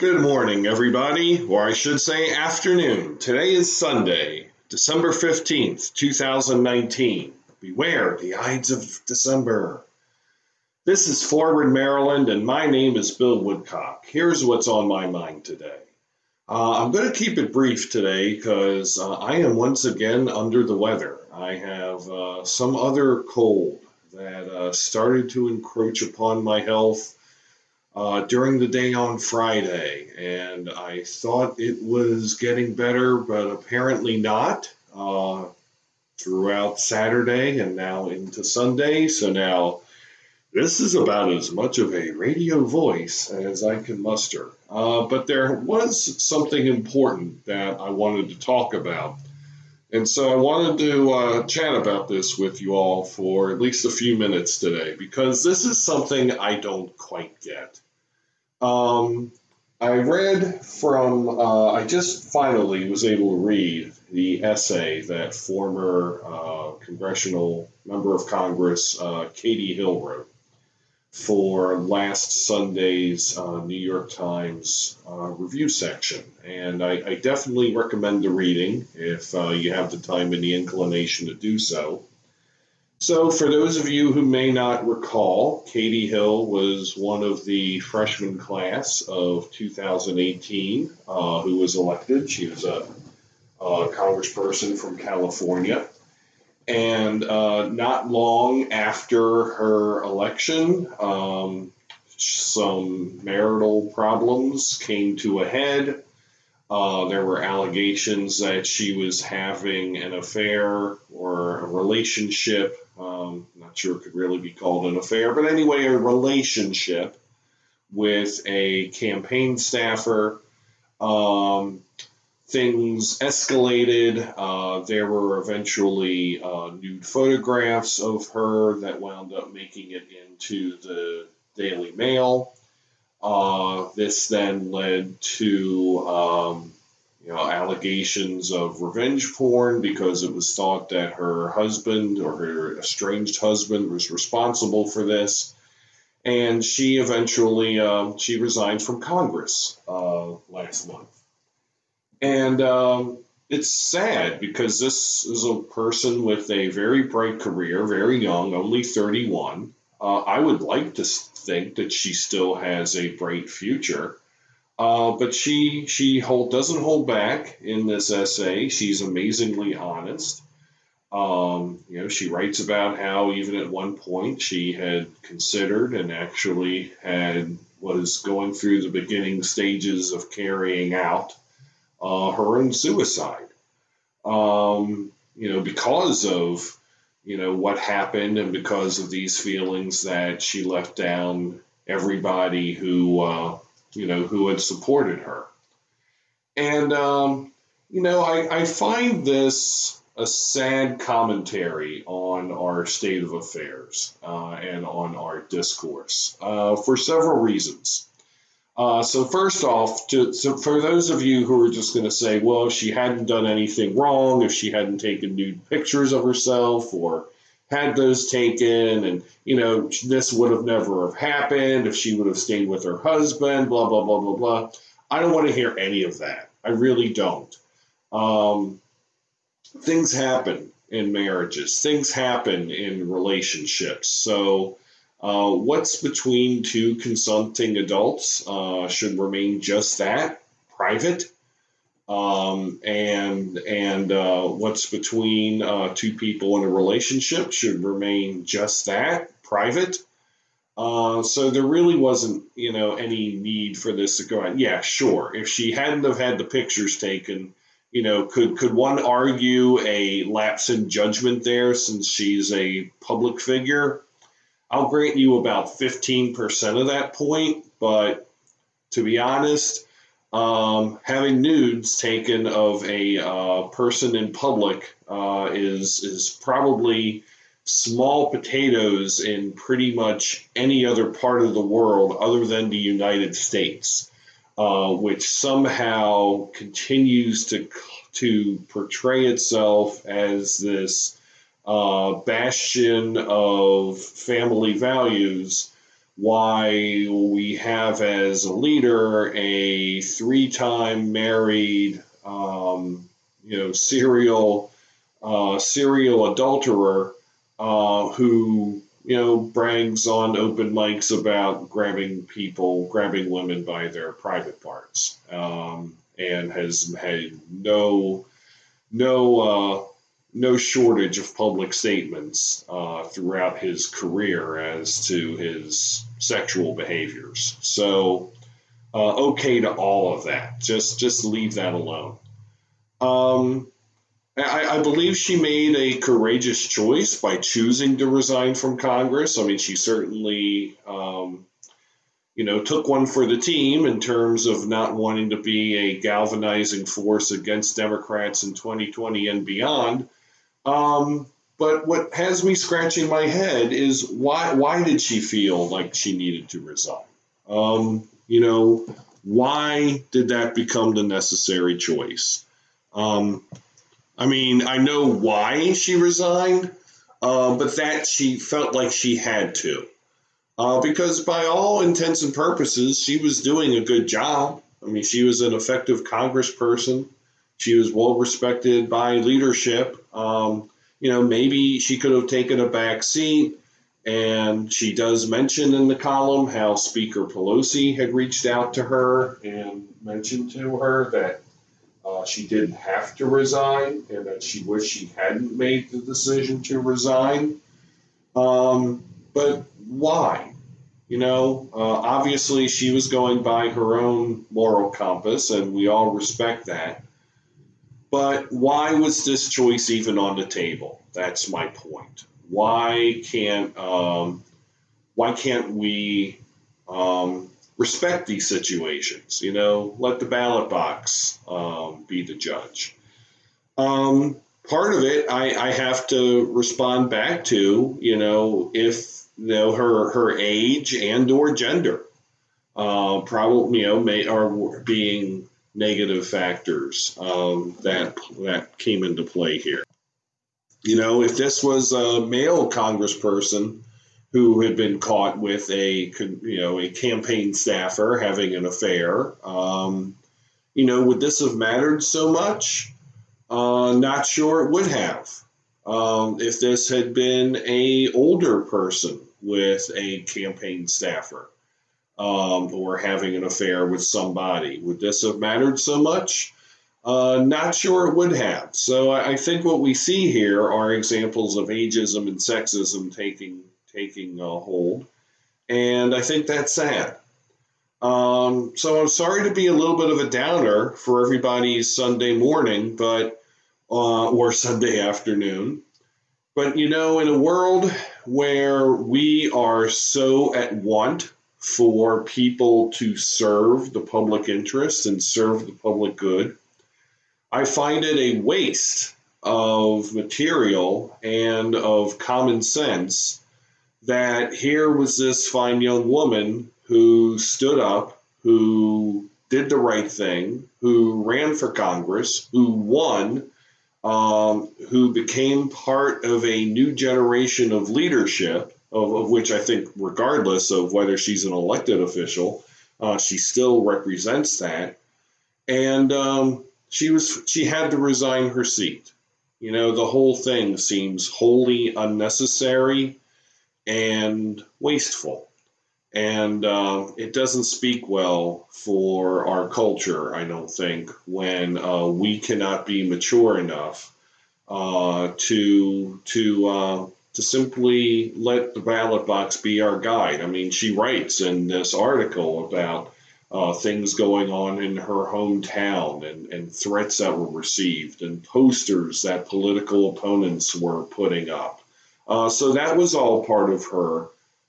Good morning, everybody, or I should say afternoon. Today is Sunday, December 15th, 2019. Beware the Ides of December. This is Forward Maryland, and my name is Bill Woodcock. Here's what's on my mind today. Uh, I'm going to keep it brief today because uh, I am once again under the weather. I have uh, some other cold that uh, started to encroach upon my health uh, during the day on Friday, and I thought it was getting better, but apparently not. Uh, throughout Saturday and now into Sunday, so now this is about as much of a radio voice as I can muster. Uh, but there was something important that I wanted to talk about. And so I wanted to uh, chat about this with you all for at least a few minutes today because this is something I don't quite get. Um, I read from, uh, I just finally was able to read the essay that former uh, congressional member of Congress uh, Katie Hill wrote for last Sunday's uh, New York Times uh, review section. And I, I, definitely recommend the reading if uh, you have the time and the inclination to do so. So, for those of you who may not recall, Katie Hill was one of the freshman class of 2018 uh, who was elected. She was a, a congressperson from California. And uh, not long after her election, um, some marital problems came to a head. Uh, there were allegations that she was having an affair or a relationship. Um, not sure it could really be called an affair, but anyway, a relationship with a campaign staffer. Um, things escalated. Uh, there were eventually uh, nude photographs of her that wound up making it into the Daily Mail. Uh, this then led to um, you know allegations of revenge porn because it was thought that her husband or her estranged husband was responsible for this. And she eventually um, she resigned from Congress uh, last month. And um, it's sad because this is a person with a very bright career, very young, only 31. Uh, I would like to think that she still has a bright future. Uh, but she she hold, doesn't hold back in this essay. She's amazingly honest. Um, you know, she writes about how even at one point she had considered and actually had was going through the beginning stages of carrying out uh, her own suicide. Um, you know, because of you know what happened and because of these feelings that she left down everybody who uh, you know who had supported her. And um, you know, I, I find this a sad commentary on our state of affairs uh, and on our discourse uh, for several reasons. Uh, so first off, to, so for those of you who are just going to say, well, if she hadn't done anything wrong, if she hadn't taken nude pictures of herself or had those taken, and you know this would have never have happened if she would have stayed with her husband, blah blah blah blah blah. I don't want to hear any of that. I really don't. Um, things happen in marriages. Things happen in relationships. So uh, what's between two consenting adults uh, should remain just that, private. Um, and and uh, what's between uh, two people in a relationship should remain just that, private. Uh, so there really wasn't, you know, any need for this to go on. Yeah, sure. If she hadn't have had the pictures taken, you know, could could one argue a lapse in judgment there since she's a public figure? I'll grant you about 15% of that point, but to be honest, um, having nudes taken of a uh, person in public uh, is is probably small potatoes in pretty much any other part of the world other than the United States, uh, which somehow continues to to portray itself as this uh, bastion of family values why we have as a leader a three-time married, um, you know, serial uh, serial adulterer uh, who you know brags on open mics about grabbing people, grabbing women by their private parts, um, and has had no no uh, no shortage of public statements uh, throughout his career as to his sexual behaviors. So, uh, okay to all of that. Just just leave that alone. Um, I, I, believe she made a courageous choice by choosing to resign from Congress. I mean, she certainly, um, you know, took one for the team in terms of not wanting to be a galvanizing force against Democrats in 2020 and beyond. Um, but what has me scratching my head is why why did she feel like she needed to resign? Um, you know, why did that become the necessary choice? Um, I mean, I know why she resigned, uh, but that she felt like she had to. Uh, because by all intents and purposes, she was doing a good job. I mean, she was an effective congressperson. She was well respected by leadership. Um, you know, maybe she could have taken a back seat. And she does mention in the column how Speaker Pelosi had reached out to her and mentioned to her that uh, she didn't have to resign and that she wished she hadn't made the decision to resign. Um, but why? You know, uh, obviously she was going by her own moral compass, and we all respect that. But why was this choice even on the table? That's my point. Why can't um, why can't we um, respect these situations? You know, let the ballot box um, be the judge. Um, part of it, I, I have to respond back to. You know, if you know her her age and or gender, uh, probably you know may are being negative factors um, that that came into play here. You know, if this was a male congressperson who had been caught with a you know a campaign staffer having an affair, um, you know, would this have mattered so much? Uh, not sure it would have. Um, if this had been a older person with a campaign staffer, um, or having an affair with somebody. Would this have mattered so much? Uh, not sure it would have. So I, I, think what we see here are examples of ageism and sexism taking taking uh, hold, and I think that's sad. Um, so I'm sorry to be a little bit of a downer for everybody's Sunday morning, but uh, or Sunday afternoon. But you know, in a world where we are so at want for people to serve the public interest and serve the public good. I find it a waste of material and of common sense that here was this fine young woman who stood up, who did the right thing, who ran for Congress, who won, um, who became part of a new generation of leadership of, of which I think, regardless of whether she's an elected official, uh, she still represents that. And um, she was she had to resign her seat. You know, the whole thing seems wholly unnecessary and wasteful. And uh, it doesn't speak well for our culture, I don't think, when uh, we cannot be mature enough uh, to to uh, to simply let the ballot box be our guide. I mean, she writes in this article about uh, things going on in her hometown and, and threats that were received and posters that political opponents were putting up. Uh, so that was all part of her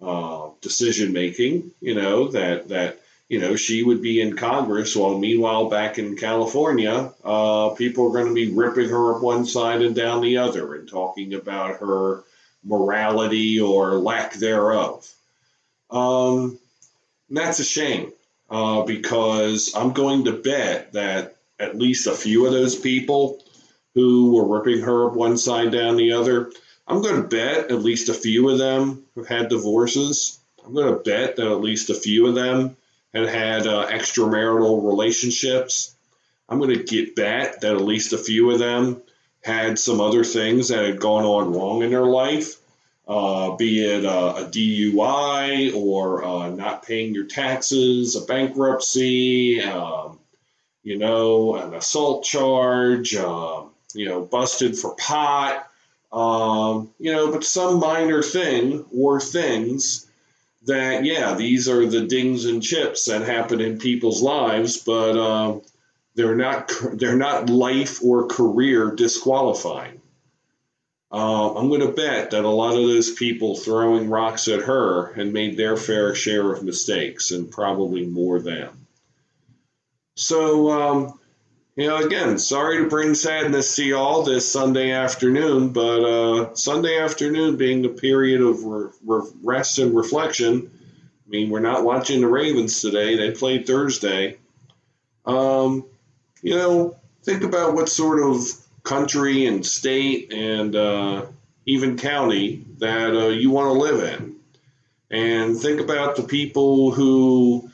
uh, decision making, you know, that, that, you know, she would be in Congress while meanwhile back in California, uh, people are going to be ripping her up one side and down the other and talking about her morality or lack thereof. Um, that's a shame uh, because I'm going to bet that at least a few of those people who were ripping her up one side down the other, I'm going to bet at least a few of them have had divorces. I'm going to bet that at least a few of them had had uh, extramarital relationships. I'm going to get bet that at least a few of them had some other things that had gone on wrong in their life, uh, be it uh, a DUI or uh, not paying your taxes, a bankruptcy, um, you know, an assault charge, um, you know, busted for pot, um, you know, but some minor thing or things that, yeah, these are the dings and chips that happen in people's lives, but uh, they're not they're not life or career disqualifying. Uh, I'm going to bet that a lot of those people throwing rocks at her had made their fair share of mistakes, and probably more than. So, um, you know, again, sorry to bring sadness to y'all this Sunday afternoon, but uh, Sunday afternoon being the period of re- re- rest and reflection. I mean, we're not watching the Ravens today; they played Thursday. Um, you know, think about what sort of country and state and uh, even county that uh, you want to live in, and think about the people who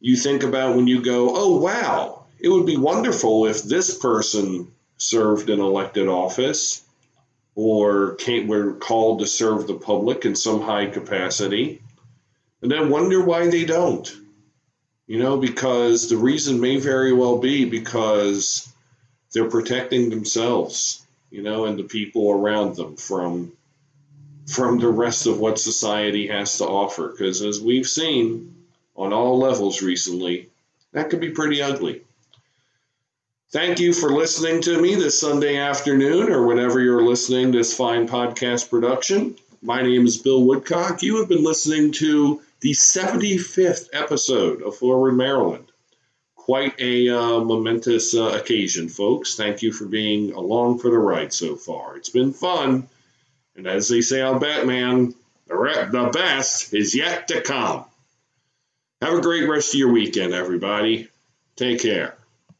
you think about when you go, "Oh, wow." it would be wonderful if this person served an elected office or came, were called to serve the public in some high capacity, and then wonder why they don't. You know, because the reason may very well be because they're protecting themselves, you know, and the people around them from from the rest of what society has to offer. Because as we've seen on all levels recently, that could be pretty ugly. Thank you for listening to me this Sunday afternoon or whenever you're listening to this fine podcast production. My name is Bill Woodcock. You have been listening to the 75th episode of Forward Maryland. Quite a uh, momentous uh, occasion, folks. Thank you for being along for the ride so far. It's been fun. And as they say on Batman, the, re- the best is yet to come. Have a great rest of your weekend, everybody. Take care.